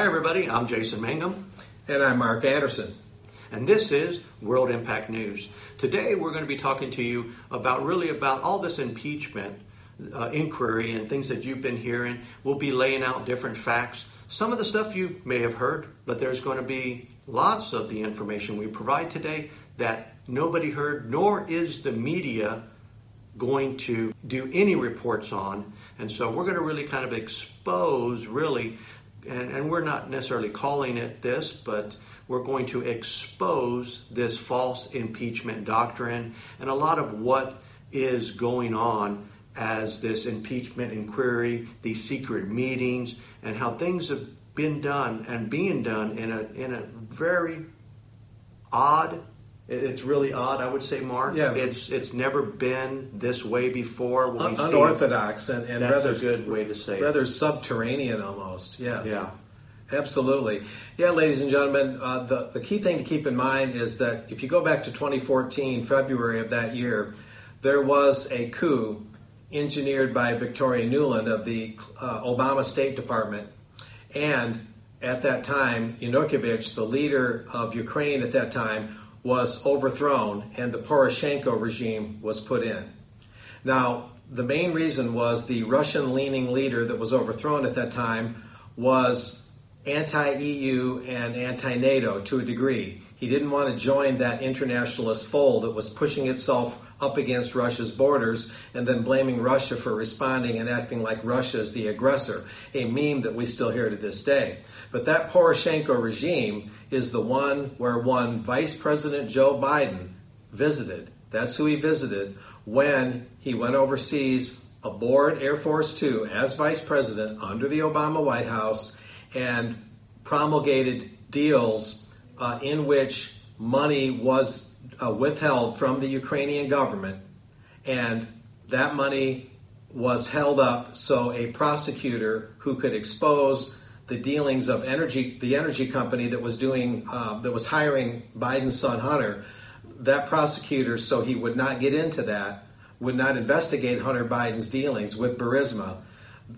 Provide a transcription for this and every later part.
Hi, everybody. I'm Jason Mangum. And I'm Mark Anderson. And this is World Impact News. Today, we're going to be talking to you about really about all this impeachment uh, inquiry and things that you've been hearing. We'll be laying out different facts. Some of the stuff you may have heard, but there's going to be lots of the information we provide today that nobody heard, nor is the media going to do any reports on. And so we're going to really kind of expose, really, and, and we're not necessarily calling it this, but we're going to expose this false impeachment doctrine and a lot of what is going on as this impeachment inquiry, these secret meetings, and how things have been done and being done in a in a very odd it's really odd, I would say, Mark. Yeah. It's it's never been this way before. Un- unorthodox and, and That's rather a good way to say rather it. subterranean almost. Yes. Yeah. Absolutely. Yeah, ladies and gentlemen, uh, the, the key thing to keep in mind is that if you go back to 2014, February of that year, there was a coup engineered by Victoria Nuland of the uh, Obama State Department. And at that time, Yanukovych, the leader of Ukraine at that time, was overthrown and the Poroshenko regime was put in. Now, the main reason was the Russian leaning leader that was overthrown at that time was anti EU and anti NATO to a degree. He didn't want to join that internationalist fold that was pushing itself up against Russia's borders and then blaming Russia for responding and acting like Russia is the aggressor, a meme that we still hear to this day. But that Poroshenko regime is the one where one Vice President Joe Biden visited. That's who he visited when he went overseas aboard Air Force Two as Vice President under the Obama White House and promulgated deals uh, in which money was uh, withheld from the Ukrainian government, and that money was held up so a prosecutor who could expose the dealings of energy, the energy company that was doing, uh, that was hiring Biden's son Hunter, that prosecutor, so he would not get into that, would not investigate Hunter Biden's dealings with Burisma.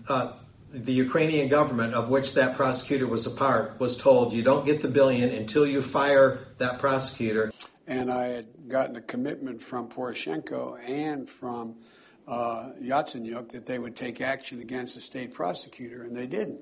Uh, the Ukrainian government, of which that prosecutor was a part, was told you don't get the billion until you fire that prosecutor. And I had gotten a commitment from Poroshenko and from uh, Yatsenyuk that they would take action against the state prosecutor, and they didn't.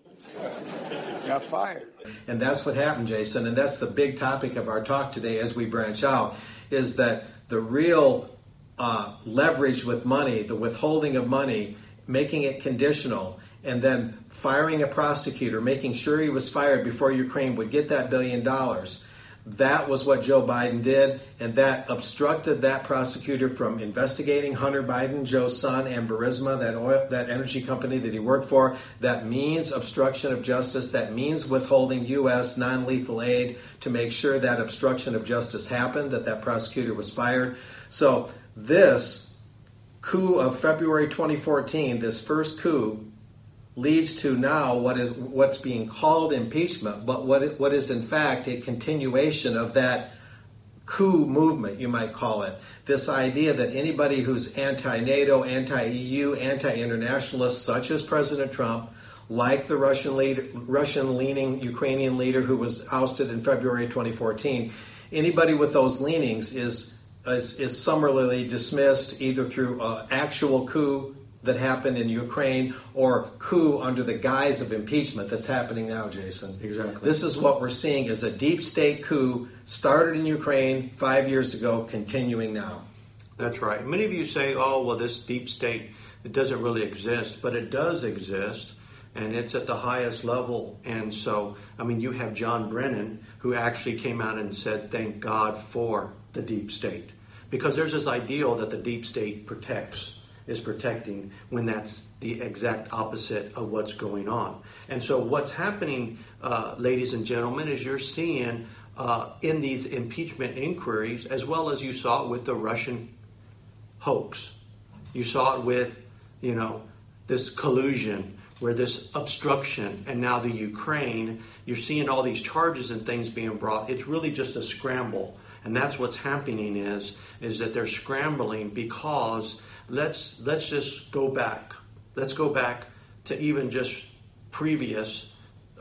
got fired. And that's what happened, Jason. And that's the big topic of our talk today as we branch out is that the real uh, leverage with money, the withholding of money, making it conditional, and then firing a prosecutor, making sure he was fired before Ukraine would get that billion dollars that was what Joe Biden did, and that obstructed that prosecutor from investigating Hunter Biden, Joe's son, and Burisma, that oil, that energy company that he worked for. That means obstruction of justice. That means withholding U.S. non-lethal aid to make sure that obstruction of justice happened, that that prosecutor was fired. So this coup of February 2014, this first coup, leads to now what is what's being called impeachment, but what what is in fact a continuation of that coup movement, you might call it. This idea that anybody who's anti-NATO, anti-EU, anti-internationalist, such as President Trump, like the Russian leader, Russian-leaning Ukrainian leader who was ousted in February 2014, anybody with those leanings is is, is summarily dismissed either through uh, actual coup that happened in Ukraine or coup under the guise of impeachment that's happening now, Jason. Exactly. This is what we're seeing is a deep state coup started in Ukraine five years ago, continuing now. That's right. Many of you say, oh, well, this deep state, it doesn't really exist, but it does exist. And it's at the highest level. And so, I mean, you have John Brennan, who actually came out and said, thank God for the deep state. Because there's this ideal that the deep state protects is protecting when that's the exact opposite of what's going on. And so, what's happening, uh, ladies and gentlemen, is you're seeing uh, in these impeachment inquiries, as well as you saw it with the Russian hoax. You saw it with, you know, this collusion, where this obstruction, and now the Ukraine, you're seeing all these charges and things being brought. It's really just a scramble. And that's what's happening is, is that they're scrambling because let's, let's just go back. Let's go back to even just previous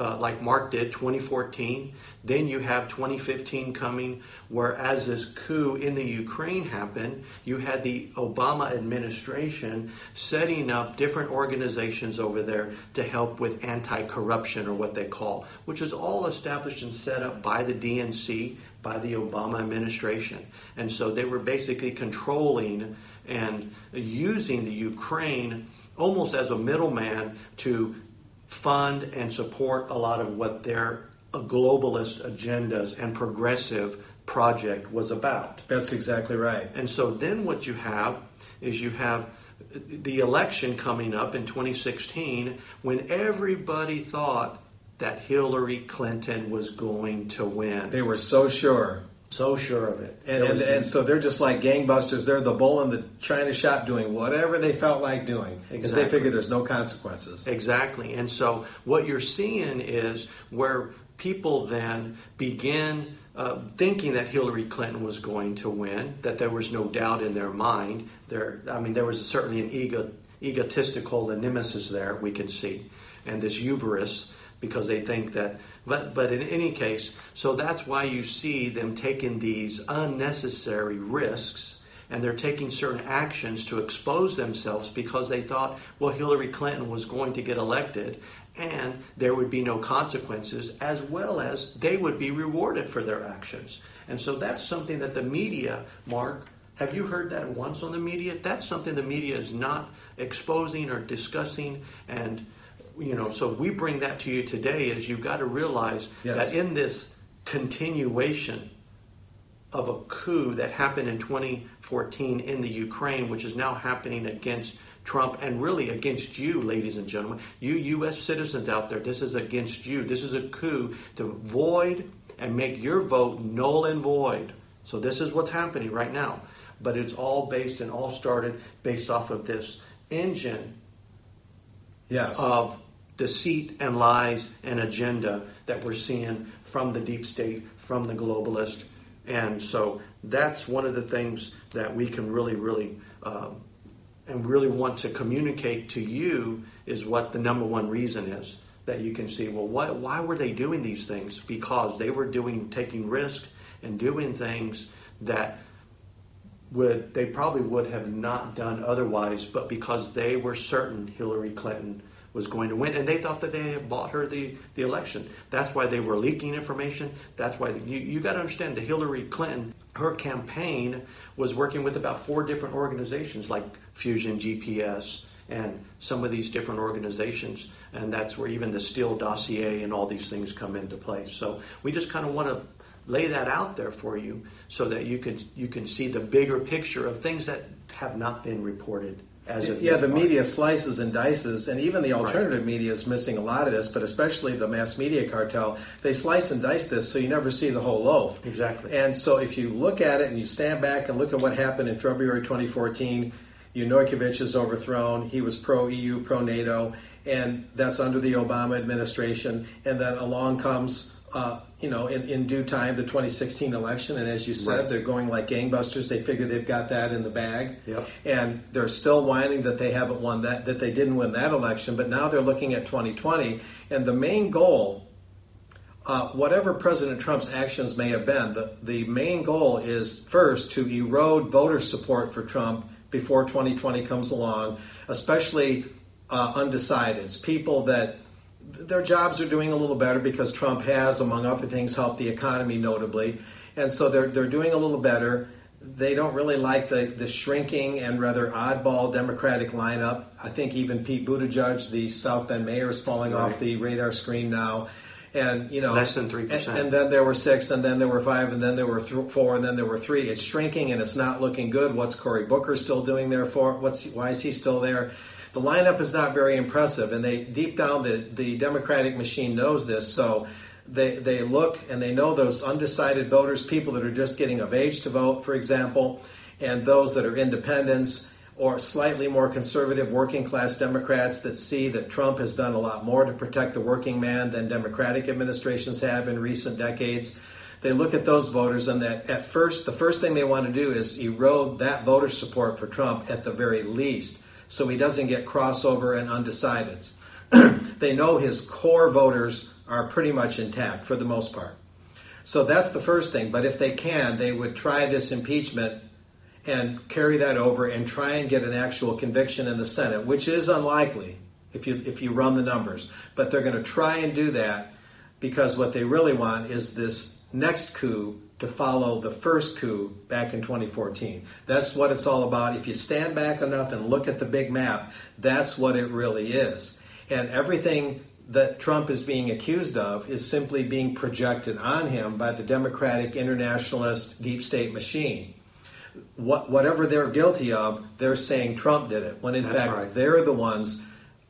uh, like Mark did, 2014. Then you have 2015 coming, where as this coup in the Ukraine happened, you had the Obama administration setting up different organizations over there to help with anti corruption, or what they call, which is all established and set up by the DNC, by the Obama administration. And so they were basically controlling and using the Ukraine almost as a middleman to fund and support a lot of what their globalist agendas and progressive project was about. That's exactly right. And so then what you have is you have the election coming up in 2016 when everybody thought that Hillary Clinton was going to win. They were so sure. So sure of it. And, and, and, so they're just like gangbusters. They're the bull in the china shop doing whatever they felt like doing because exactly. they figure there's no consequences. Exactly. And so what you're seeing is where people then begin uh, thinking that Hillary Clinton was going to win, that there was no doubt in their mind. There, I mean, there was certainly an ego, egotistical nemesis there we can see, and this hubris because they think that but but in any case so that's why you see them taking these unnecessary risks and they're taking certain actions to expose themselves because they thought well Hillary Clinton was going to get elected and there would be no consequences as well as they would be rewarded for their actions. And so that's something that the media mark have you heard that once on the media? That's something the media is not exposing or discussing and you know, so we bring that to you today is you've got to realize yes. that in this continuation of a coup that happened in 2014 in the Ukraine, which is now happening against Trump and really against you, ladies and gentlemen, you U.S. citizens out there, this is against you. This is a coup to void and make your vote null and void. So this is what's happening right now. But it's all based and all started based off of this engine yes. of deceit and lies and agenda that we're seeing from the deep state, from the globalist. And so that's one of the things that we can really, really, um, and really want to communicate to you is what the number one reason is. That you can see, well, why, why were they doing these things? Because they were doing, taking risks and doing things that would they probably would have not done otherwise, but because they were certain Hillary Clinton was going to win, and they thought that they had bought her the, the election. That's why they were leaking information. That's why the, you you got to understand the Hillary Clinton her campaign was working with about four different organizations like Fusion GPS and some of these different organizations, and that's where even the Steele dossier and all these things come into play. So we just kind of want to lay that out there for you so that you can you can see the bigger picture of things that have not been reported as of yeah the media slices and dices and even the alternative right. media is missing a lot of this but especially the mass media cartel they slice and dice this so you never see the whole loaf. Exactly. And so if you look at it and you stand back and look at what happened in february 2014 Yanukovych is overthrown he was pro-eu pro-nato and that's under the obama administration and then along comes uh, you know, in, in due time, the 2016 election. And as you said, right. they're going like gangbusters. They figure they've got that in the bag. Yep. And they're still whining that they haven't won that, that they didn't win that election. But now they're looking at 2020. And the main goal, uh, whatever President Trump's actions may have been, the, the main goal is first to erode voter support for Trump before 2020 comes along, especially uh, undecideds, people that their jobs are doing a little better because Trump has, among other things, helped the economy notably. And so they're, they're doing a little better. They don't really like the, the shrinking and rather oddball Democratic lineup. I think even Pete Buttigieg, the South Bend mayor, is falling right. off the radar screen now. And you know, less than three percent. And, then there were six, and then there were five, and then there were th- four, and then there were three. It's shrinking, and it's not looking good. What's Cory Booker still doing there for? What's why is he still there? The lineup is not very impressive, and they deep down the the Democratic machine knows this. So they, they look and they know those undecided voters, people that are just getting of age to vote, for example, and those that are independents or slightly more conservative working class Democrats that see that Trump has done a lot more to protect the working man than Democratic administrations have in recent decades. They look at those voters and that at first the first thing they want to do is erode that voter support for Trump at the very least so he doesn't get crossover and undecideds. they know his core voters are pretty much intact for the most part. So that's the first thing. But if they can, they would try this impeachment and carry that over and try and get an actual conviction in the Senate, which is unlikely if you if you run the numbers. But they're going to try and do that because what they really want is this next coup to follow the first coup back in 2014. That's what it's all about. If you stand back enough and look at the big map, that's what it really is. And everything that Trump is being accused of is simply being projected on him by the Democratic internationalist deep state machine. What, whatever they're guilty of, they're saying Trump did it, when in That's fact right. they're the ones,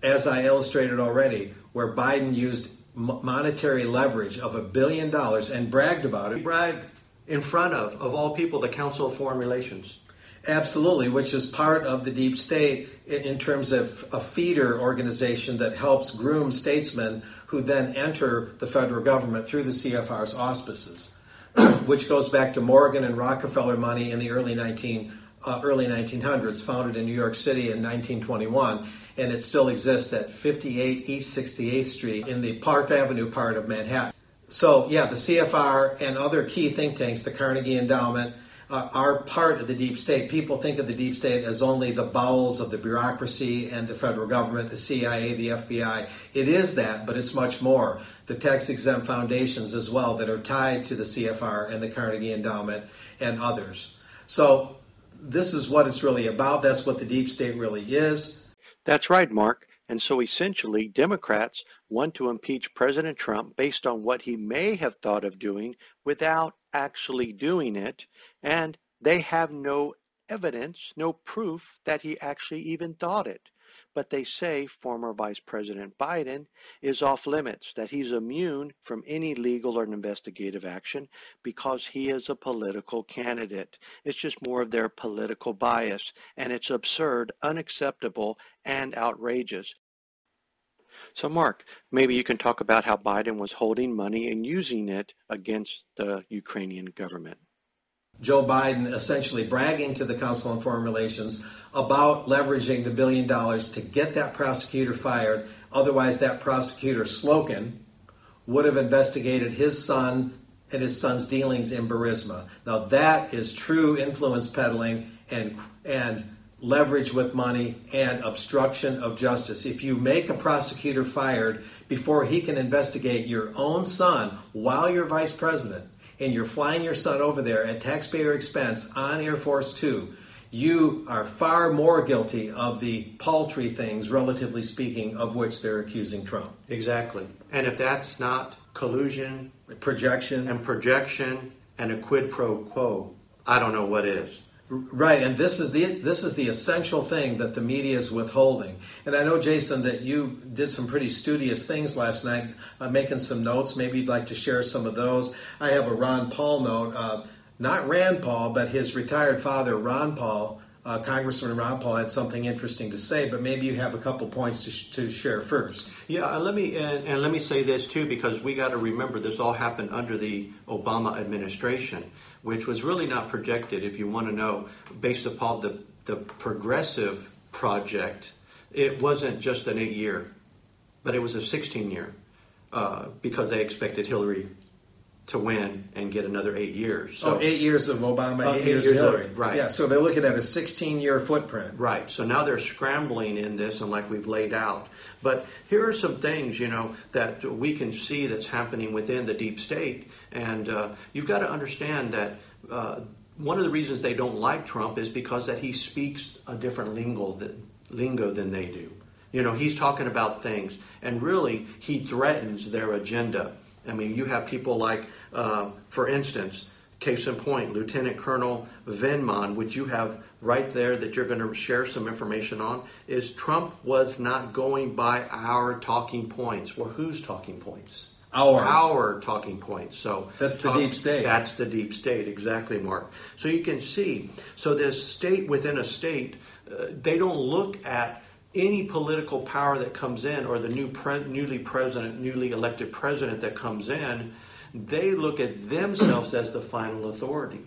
as I illustrated already, where Biden used monetary leverage of a billion dollars and bragged about it. Bragged in front of, of all people, the Council of Foreign Relations. Absolutely, which is part of the deep state in terms of a feeder organization that helps groom statesmen who then enter the federal government through the CFR's auspices, which goes back to Morgan and Rockefeller money in the early 19 uh, early 1900s, founded in New York City in 1921, and it still exists at 58 East 68th Street in the Park Avenue part of Manhattan. So, yeah, the CFR and other key think tanks, the Carnegie Endowment, uh, are part of the deep state. People think of the deep state as only the bowels of the bureaucracy and the federal government, the CIA, the FBI. It is that, but it's much more. The tax exempt foundations as well that are tied to the CFR and the Carnegie Endowment and others. So, this is what it's really about. That's what the deep state really is. That's right, Mark. And so essentially, Democrats want to impeach President Trump based on what he may have thought of doing without actually doing it. And they have no evidence, no proof that he actually even thought it. But they say former Vice President Biden is off limits, that he's immune from any legal or investigative action because he is a political candidate. It's just more of their political bias, and it's absurd, unacceptable, and outrageous. So, Mark, maybe you can talk about how Biden was holding money and using it against the Ukrainian government. Joe Biden essentially bragging to the Council on Foreign Relations about leveraging the billion dollars to get that prosecutor fired. Otherwise, that prosecutor, Slocum, would have investigated his son and his son's dealings in Burisma. Now, that is true influence peddling and, and leverage with money and obstruction of justice. If you make a prosecutor fired before he can investigate your own son while you're vice president, and you're flying your son over there at taxpayer expense on Air Force Two, you are far more guilty of the paltry things, relatively speaking, of which they're accusing Trump. Exactly. And if that's not collusion Projection. and projection and a quid pro quo, I don't know what is. Right, and this is the this is the essential thing that the media is withholding. And I know, Jason, that you did some pretty studious things last night, uh, making some notes. Maybe you'd like to share some of those. I have a Ron Paul note, uh, not Rand Paul, but his retired father, Ron Paul. Uh, Congressman Ron Paul had something interesting to say, but maybe you have a couple points to, sh- to share first. Yeah, let me and, and let me say this too, because we got to remember this all happened under the Obama administration, which was really not projected. If you want to know, based upon the the progressive project, it wasn't just an eight year, but it was a 16 year, uh, because they expected Hillary to win and get another eight years. So oh, eight years of Obama, Uh, eight, eight years, years of Hillary. of- right. Yeah, so they're looking at a 16 year footprint. Right. So now they're scrambling in this, and like we've laid out. But here are some things, you know, that we can see that's happening within the deep state, and uh, you've got to understand that. Uh, one of the reasons they don't like Trump is because that he speaks a different lingo than, lingo than they do. You know, he's talking about things, and really, he threatens their agenda. I mean, you have people like, uh, for instance, case in point, Lieutenant Colonel Vindman, which you have right there that you're going to share some information on, is Trump was not going by our talking points. Well, whose talking points? Our. our talking points. So That's the deep state. That's the deep state, exactly, Mark. So you can see. So this state within a state, uh, they don't look at any political power that comes in or the new pre- newly president, newly elected president that comes in. They look at themselves as the final authority.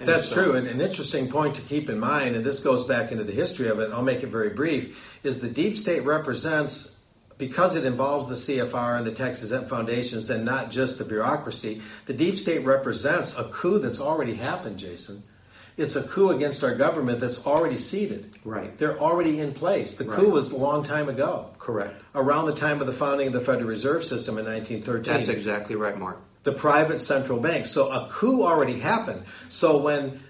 And That's so- true. And an interesting point to keep in mind, and this goes back into the history of it, and I'll make it very brief, is the deep state represents, because it involves the CFR and the exempt foundations and not just the bureaucracy, the deep state represents a coup that's already happened, Jason. It's a coup against our government that's already seated. Right. They're already in place. The Right. coup was a long time ago. Correct. Around the time of the founding of the Federal Reserve System in 1913 That's exactly right, Mark. The private central bank. So a coup already happened. So when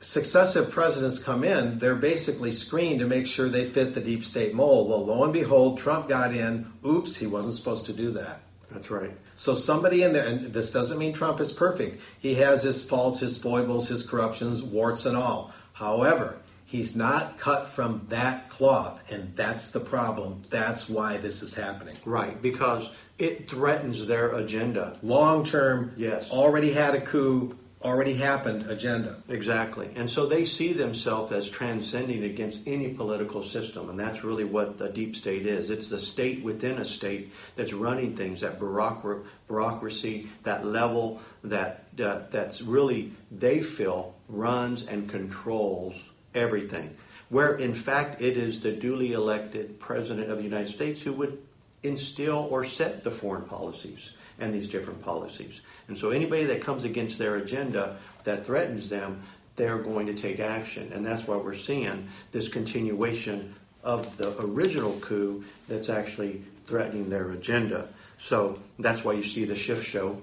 successive presidents come in, they're basically screened to make sure they fit the deep state mold. Well, lo and behold, Trump got in. Oops, he wasn't supposed to do that. That's right. So somebody in there, and this doesn't mean Trump is perfect. He has his faults, his foibles, his corruptions, warts and all. However, he's not cut from that cloth, and that's the problem. That's why this is happening. Right, because it threatens their agenda. Long term, Yes. already had a coup, already happened agenda. Exactly. And so they see themselves as transcending against any political system. And that's really what the deep state is. It's the state within a state that's running things, that bureaucracy, that level that, uh, that's really, they feel, runs and controls everything. Where in fact it is the duly elected President of the United States who would instill or set the foreign policies and these different policies. And so anybody that comes against their agenda that threatens them, they're going to take action. And that's why we're seeing this continuation of the original coup that's actually threatening their agenda. So that's why you see the shift show.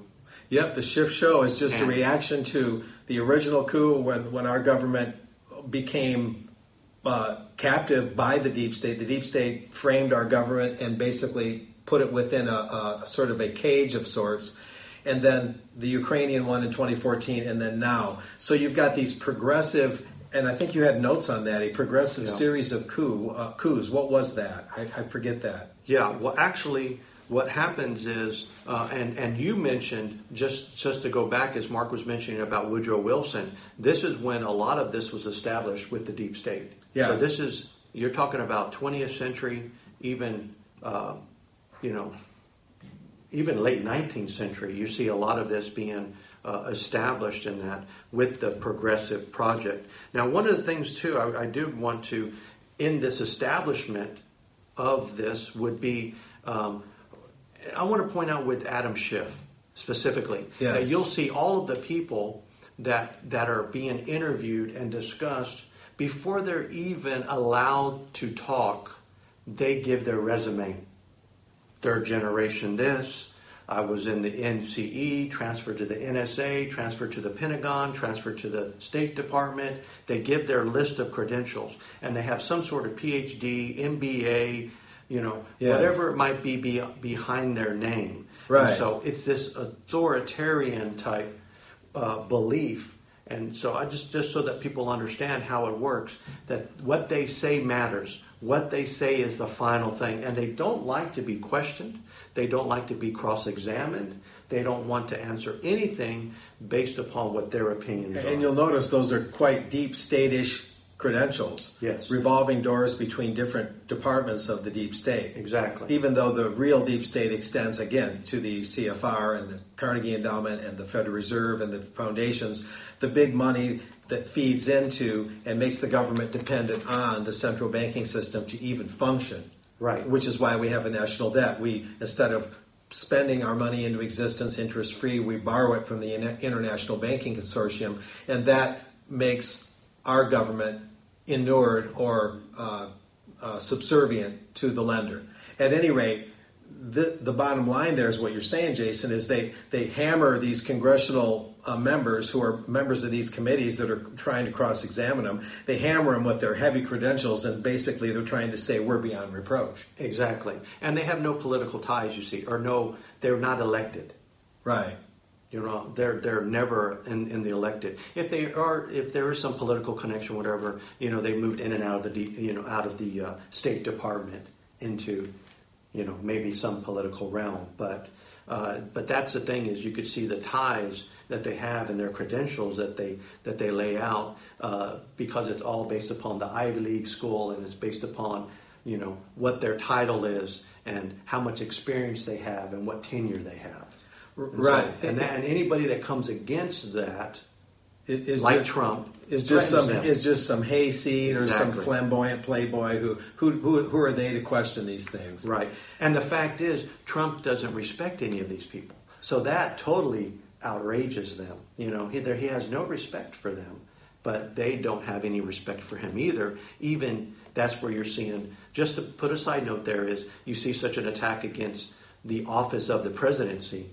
Yep, the shift show is just a reaction to the original coup when, when our government became uh, captive by the deep state. The deep state framed our government and basically put it within a, a sort of a cage of sorts. And then the Ukrainian one in 2014, and then now. So you've got these progressive, and I think you had notes on that, a progressive Yeah. series of coup, uh, coups. What was that? I, I forget that. Yeah, well, actually, what happens is, uh, and and you mentioned just just to go back, as Mark was mentioning about Woodrow Wilson. This is when a lot of this was established with the deep state. Yeah. So this is you're talking about 20th century, even uh, you know, even late 19th century. You see a lot of this being. Uh, established in that with the progressive project. Now, one of the things too, I, I do want to, in this establishment of this, would be um, I want to point out with Adam Schiff specifically Yes. that you'll see all of the people that that are being interviewed and discussed before they're even allowed to talk. They give their resume. Third generation this. I was in the NCE, transferred to the NSA, transferred to the Pentagon, transferred to the State Department. They give their list of credentials, and they have some sort of PhD, MBA, you know, Yes. whatever it might be, be behind their name. Right. And so it's this authoritarian type uh, belief. And so I just just so that people understand how it works, that what they say matters. What they say is the final thing, and they don't like to be questioned. They don't like to be cross-examined. They don't want to answer anything based upon what their opinions are. And you'll notice those are quite deep state-ish credentials. Yes. Revolving doors between different departments of the deep state. Exactly. Even though the real deep state extends again to the CFR and the Carnegie Endowment and the Federal Reserve and the foundations, the big money that feeds into and makes the government dependent on the central banking system to even function. Right. Which is why we have a national debt. We instead of spending our money into existence interest free, we borrow it from the International Banking Consortium, and that makes our government inured or uh, uh, subservient to the lender. At any rate, the, the bottom line there is what you're saying, Jason, is they, they hammer these congressional uh, members who are members of these committees that are trying to cross examine them. They hammer them with their heavy credentials, and basically they're trying to say we're beyond reproach. exactly. And they have no political ties, you see, or no, they're not elected. Right. You know, they're they're never in, in the elected. If they are, if there is some political connection, whatever, you know, they moved in and out of the you know out of the uh, State Department into you know, maybe some political realm. But uh, but that's the thing is you could see the ties that they have and their credentials that they that they lay out uh, because it's all based upon the Ivy League school and it's based upon you know what their title is and how much experience they have and what tenure they have. And right, so, and, that, and anybody that comes against that, is like just, Trump, is just some them. is just some hayseed or exactly. some flamboyant playboy who, who who who are they to question these things? Right, and the fact is, Trump doesn't respect any of these people, so that totally outrages them. You know, he, there, he has no respect for them, but they don't have any respect for him either. Even that's where you're seeing. Just to put a side note, there is you see such an attack against the office of the presidency,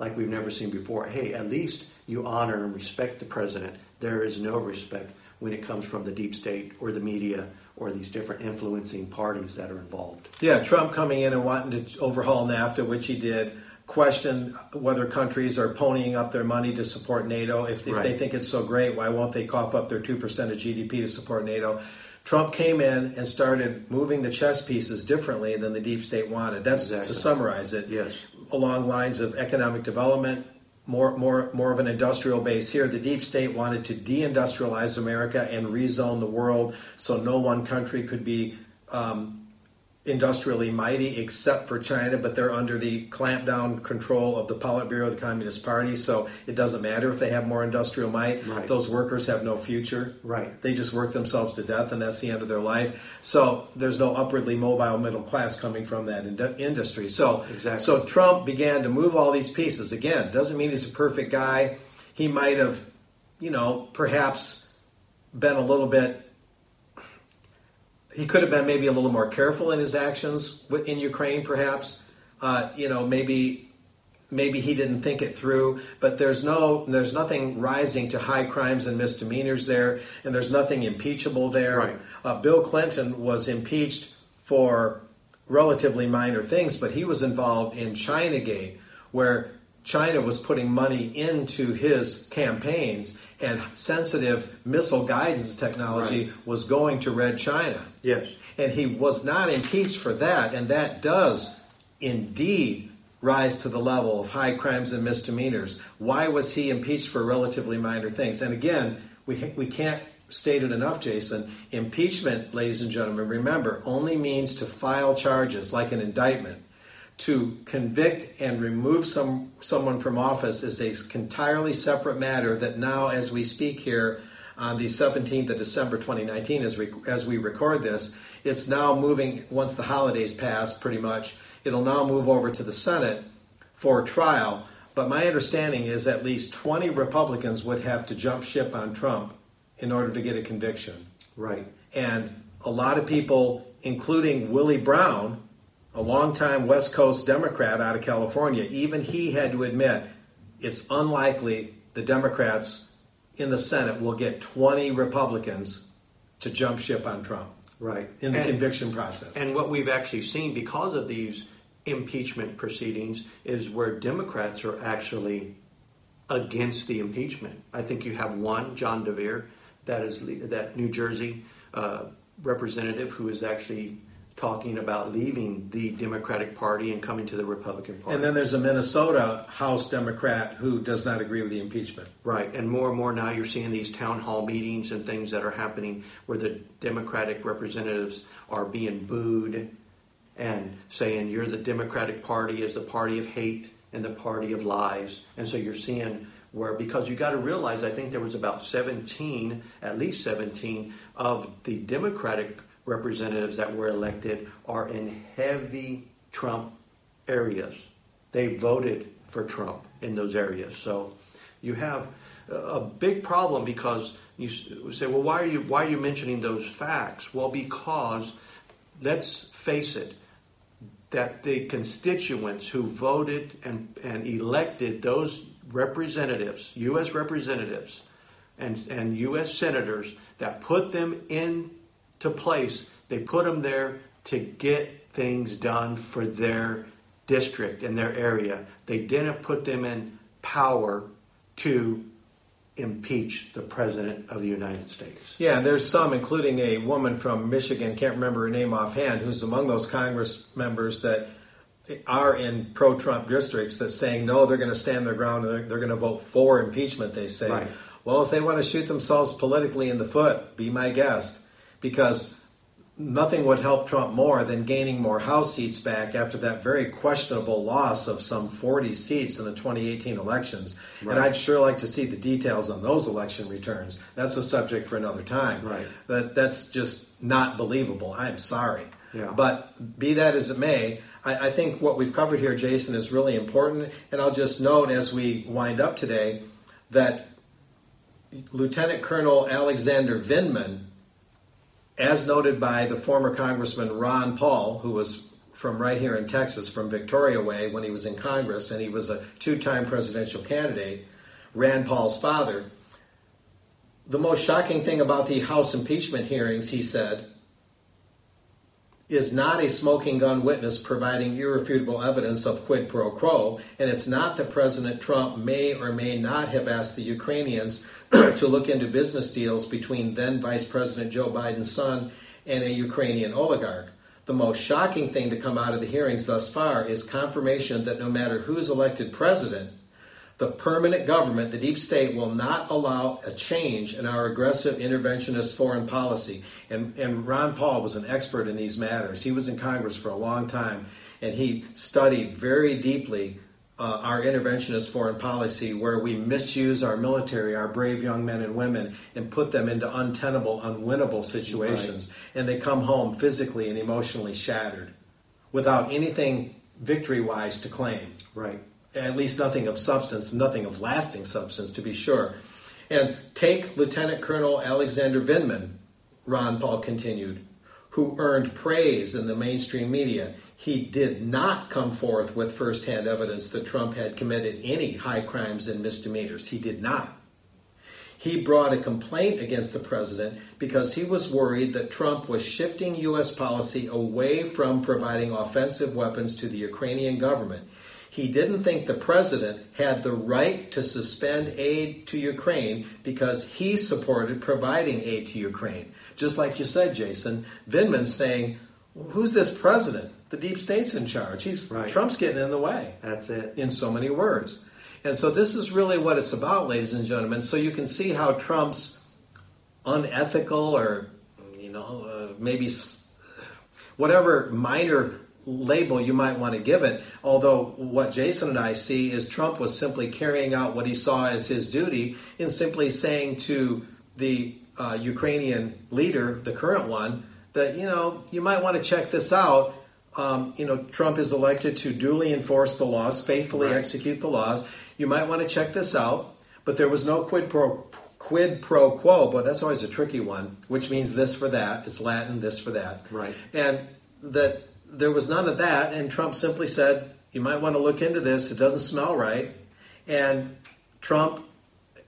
like we've never seen before. Hey, at least you honor and respect the president. There is no respect when it comes from the deep state or the media or these different influencing parties that are involved. Yeah, Trump coming in and wanting to overhaul NAFTA, which he did question whether countries are ponying up their money to support NATO. If, if right. they think it's so great, why won't they cough up their 2% of GDP to support NATO? Trump came in and started moving the chess pieces differently than the deep state wanted. That's exactly. to summarize it. Yes. Along lines of economic development, more, more, more of an industrial base here. The deep state wanted to deindustrialize America and rezone the world so no one country could be um, industrially mighty except for China, but they're under the clampdown control of the Politburo of the Communist Party, so it doesn't matter if they have more industrial might. Right. Those workers have no future. Right. They just work themselves to death, and that's the end of their life. So there's no upwardly mobile middle class coming from that in- industry. So, exactly. so Trump began to move all these pieces. Again, doesn't mean he's a perfect guy. He might have, you know, perhaps been a little bit he could have been maybe a little more careful in his actions in Ukraine, perhaps. Uh, you know, maybe maybe he didn't think it through. But there's no there's nothing rising to high crimes and misdemeanors there, and there's nothing impeachable there. Right. Uh, Bill Clinton was impeached for relatively minor things, but he was involved in ChinaGate, where China was putting money into his campaigns, and sensitive missile guidance technology right. was going to Red China. Yes. And he was not impeached for that, and that does indeed rise to the level of high crimes and misdemeanors. Why was he impeached for relatively minor things? And again, we, we can't state it enough, Jason. Impeachment, ladies and gentlemen, remember, only means to file charges like an indictment to convict and remove some someone from office is a entirely separate matter that now as we speak here on the 17th of December 2019 as we, as we record this it's now moving once the holidays pass pretty much it'll now move over to the Senate for trial. But my understanding is at least 20 Republicans would have to jump ship on Trump in order to get a conviction. Right. And a lot of people including Willie Brown a longtime West Coast Democrat out of California, even he had to admit it's unlikely the Democrats in the Senate will get 20 Republicans to jump ship on Trump. Right. In the and, conviction process. And what we've actually seen because of these impeachment proceedings is where Democrats are actually against the impeachment. I think you have one, John DeVere, that is that New Jersey uh, representative who is actually talking about leaving the Democratic Party and coming to the Republican Party. And then there's a Minnesota House Democrat who does not agree with the impeachment. Right. And more and more now you're seeing these town hall meetings and things that are happening where the Democratic representatives are being booed and saying you're the Democratic Party is the party of hate and the party of lies. And so you're seeing where because you got to realize I think there was about 17 at least 17 of the Democratic representatives that were elected are in heavy Trump areas. They voted for Trump in those areas. So you have a big problem because you say, well, why are you why are you mentioning those facts? Well, because let's face it, that the constituents who voted and, and elected those representatives, U.S. representatives, and, and U.S. senators that put them in to place. They put them there to get things done for their district and their area. They didn't put them in power to impeach the president of the United States. Yeah, and there's some, including a woman from Michigan, can't remember her name offhand, who's among those Congress members that are in pro-Trump districts that's saying no, they're going to stand their ground and they're, they're going to vote for impeachment. They say, Right. well, if they want to shoot themselves politically in the foot, be my guest, because nothing would help Trump more than gaining more House seats back after that very questionable loss of some 40 seats in the 2018 elections. Right. And I'd sure like to see the details on those election returns. That's a subject for another time. Right. That that's just not believable. I'm sorry. Yeah. But be that as it may, I, I think what we've covered here, Jason, is really important. And I'll just note as we wind up today that Lieutenant Colonel Alexander Vindman, as noted by the former Congressman Ron Paul, who was from right here in Texas, from Victoria Way, when he was in Congress, and he was a two time presidential candidate, Rand Paul's father. The most shocking thing about the House impeachment hearings, he said, is not a smoking gun witness providing irrefutable evidence of quid pro quo, and it's not that President Trump may or may not have asked the Ukrainians to look into business deals between then Vice President Joe Biden's son and a Ukrainian oligarch. The most shocking thing to come out of the hearings thus far is confirmation that no matter who's elected president, the permanent government, the deep state, will not allow a change in our aggressive interventionist foreign policy. And, and Ron Paul was an expert in these matters. He was in Congress for a long time, and he studied very deeply uh, our interventionist foreign policy, where we misuse our military, our brave young men and women, and put them into untenable, unwinnable situations. And they come home physically and emotionally shattered without anything victory wise to claim Right. At least nothing of substance, nothing of lasting substance, to be sure. And take Lieutenant Colonel Alexander Vindman, Ron Paul continued, who earned praise in the mainstream media. He did not come forth with firsthand evidence that Trump had committed any high crimes and misdemeanors. He did not. He brought a complaint against the president because he was worried that Trump was shifting U.S. policy away from providing offensive weapons to the Ukrainian government. He didn't think the president had the right to suspend aid to Ukraine because he supported providing aid to Ukraine. Just like you said, Jason, Vindman's saying, Who's this president? The deep state's in charge. He's Right. Trump's getting in the way That's it. in so many words. And so this is really what it's about, ladies and gentlemen. So you can see how Trump's unethical or, you know, uh, maybe s- whatever minor label you might want to give it, although what Jason and I see is Trump was simply carrying out what he saw as his duty in simply saying to the uh, Ukrainian leader, the current one, that, you know, you might want to check this out. Um, you know, Trump is elected to duly enforce the laws, faithfully Right. execute the laws. You might want to check this out, but there was no quid pro quid pro quo. But that's always a tricky one, which means this for that. It's Latin, this for that. Right. And that there was none of that, and Trump simply said, "You might want to look into this. It doesn't smell right." And Trump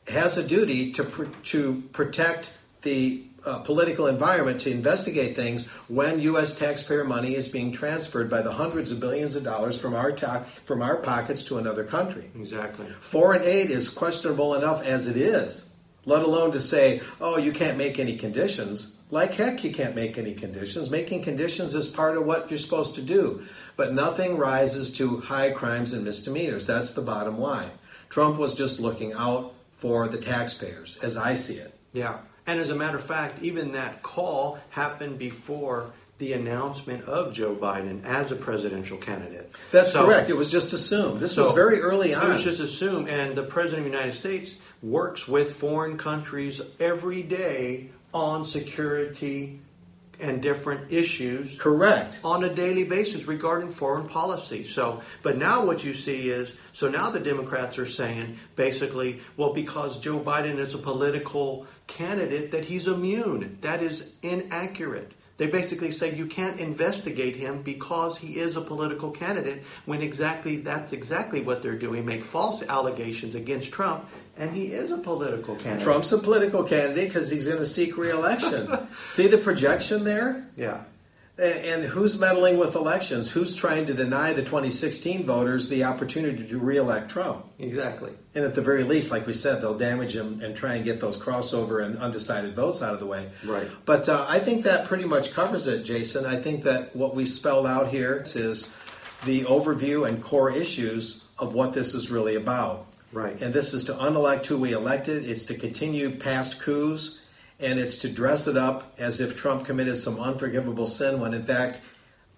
has a duty to pr- to protect the uh, political environment to investigate things when U.S. taxpayer money is being transferred by the hundreds of billions of dollars from our ta- from our pockets to another country. Exactly. Foreign aid is questionable enough as it is, let alone to say, "Oh, you can't make any conditions." Like heck, you can't make any conditions. Making conditions is part of what you're supposed to do. But nothing rises to high crimes and misdemeanors. That's the bottom line. Trump was just looking out for the taxpayers, as I see it. Yeah. And as a matter of fact, even that call happened before the announcement of Joe Biden as a presidential candidate. That's So- correct. It was just assumed. This was very early on. It was just assumed, and the president of the United States works with foreign countries every day on security and different issues correct. on a daily basis regarding foreign policy. So, but now what you see is, so now the Democrats are saying basically, well, because Joe Biden is a political candidate, that he's immune. That is inaccurate. They basically say you can't investigate him because he is a political candidate when exactly that's exactly what they're doing. Make false allegations against Trump, and he is a political candidate. Trump's a political candidate because he's going to seek reelection. See the projection there? Yeah. And who's meddling with elections? Who's trying to deny the 2016 voters the opportunity to reelect Trump? Exactly. And at the very least, like we said, they'll damage him and try and get those crossover and undecided votes out of the way. Right. But uh, I think that pretty much covers it, Jason. I think that what we spelled out here is the overview and core issues of what this is really about. Right. And this is to unelect who we elected. It's to continue past coups and it's to dress it up as if Trump committed some unforgivable sin when in fact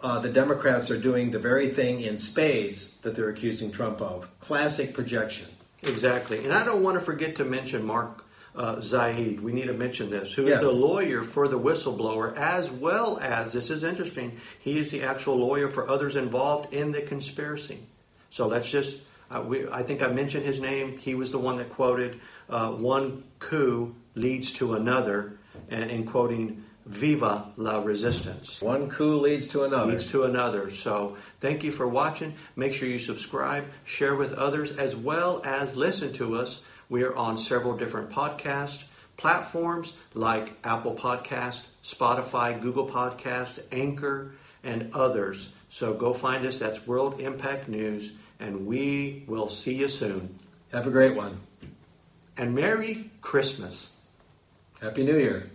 uh, the Democrats are doing the very thing in spades that they're accusing Trump of. Classic projection. Exactly. And I don't want to forget to mention Mark uh, Zaid. We need to mention this, who is Yes. the lawyer for the whistleblower, as well as, this is interesting, he is the actual lawyer for others involved in the conspiracy. So let's just, uh, we, I think I mentioned his name. He was the one that quoted, uh, one coup leads to another, and in quoting, Viva la resistance One coup leads to another. leads to another. So thank you for watching. Make sure you subscribe, share with others, as well as listen to us. We are on several different podcast platforms like Apple Podcast, Spotify, Google Podcast, Anchor, and others. So go find us. That's World Impact News, and we will see you soon. Have a great one. And Merry Christmas. Happy New Year.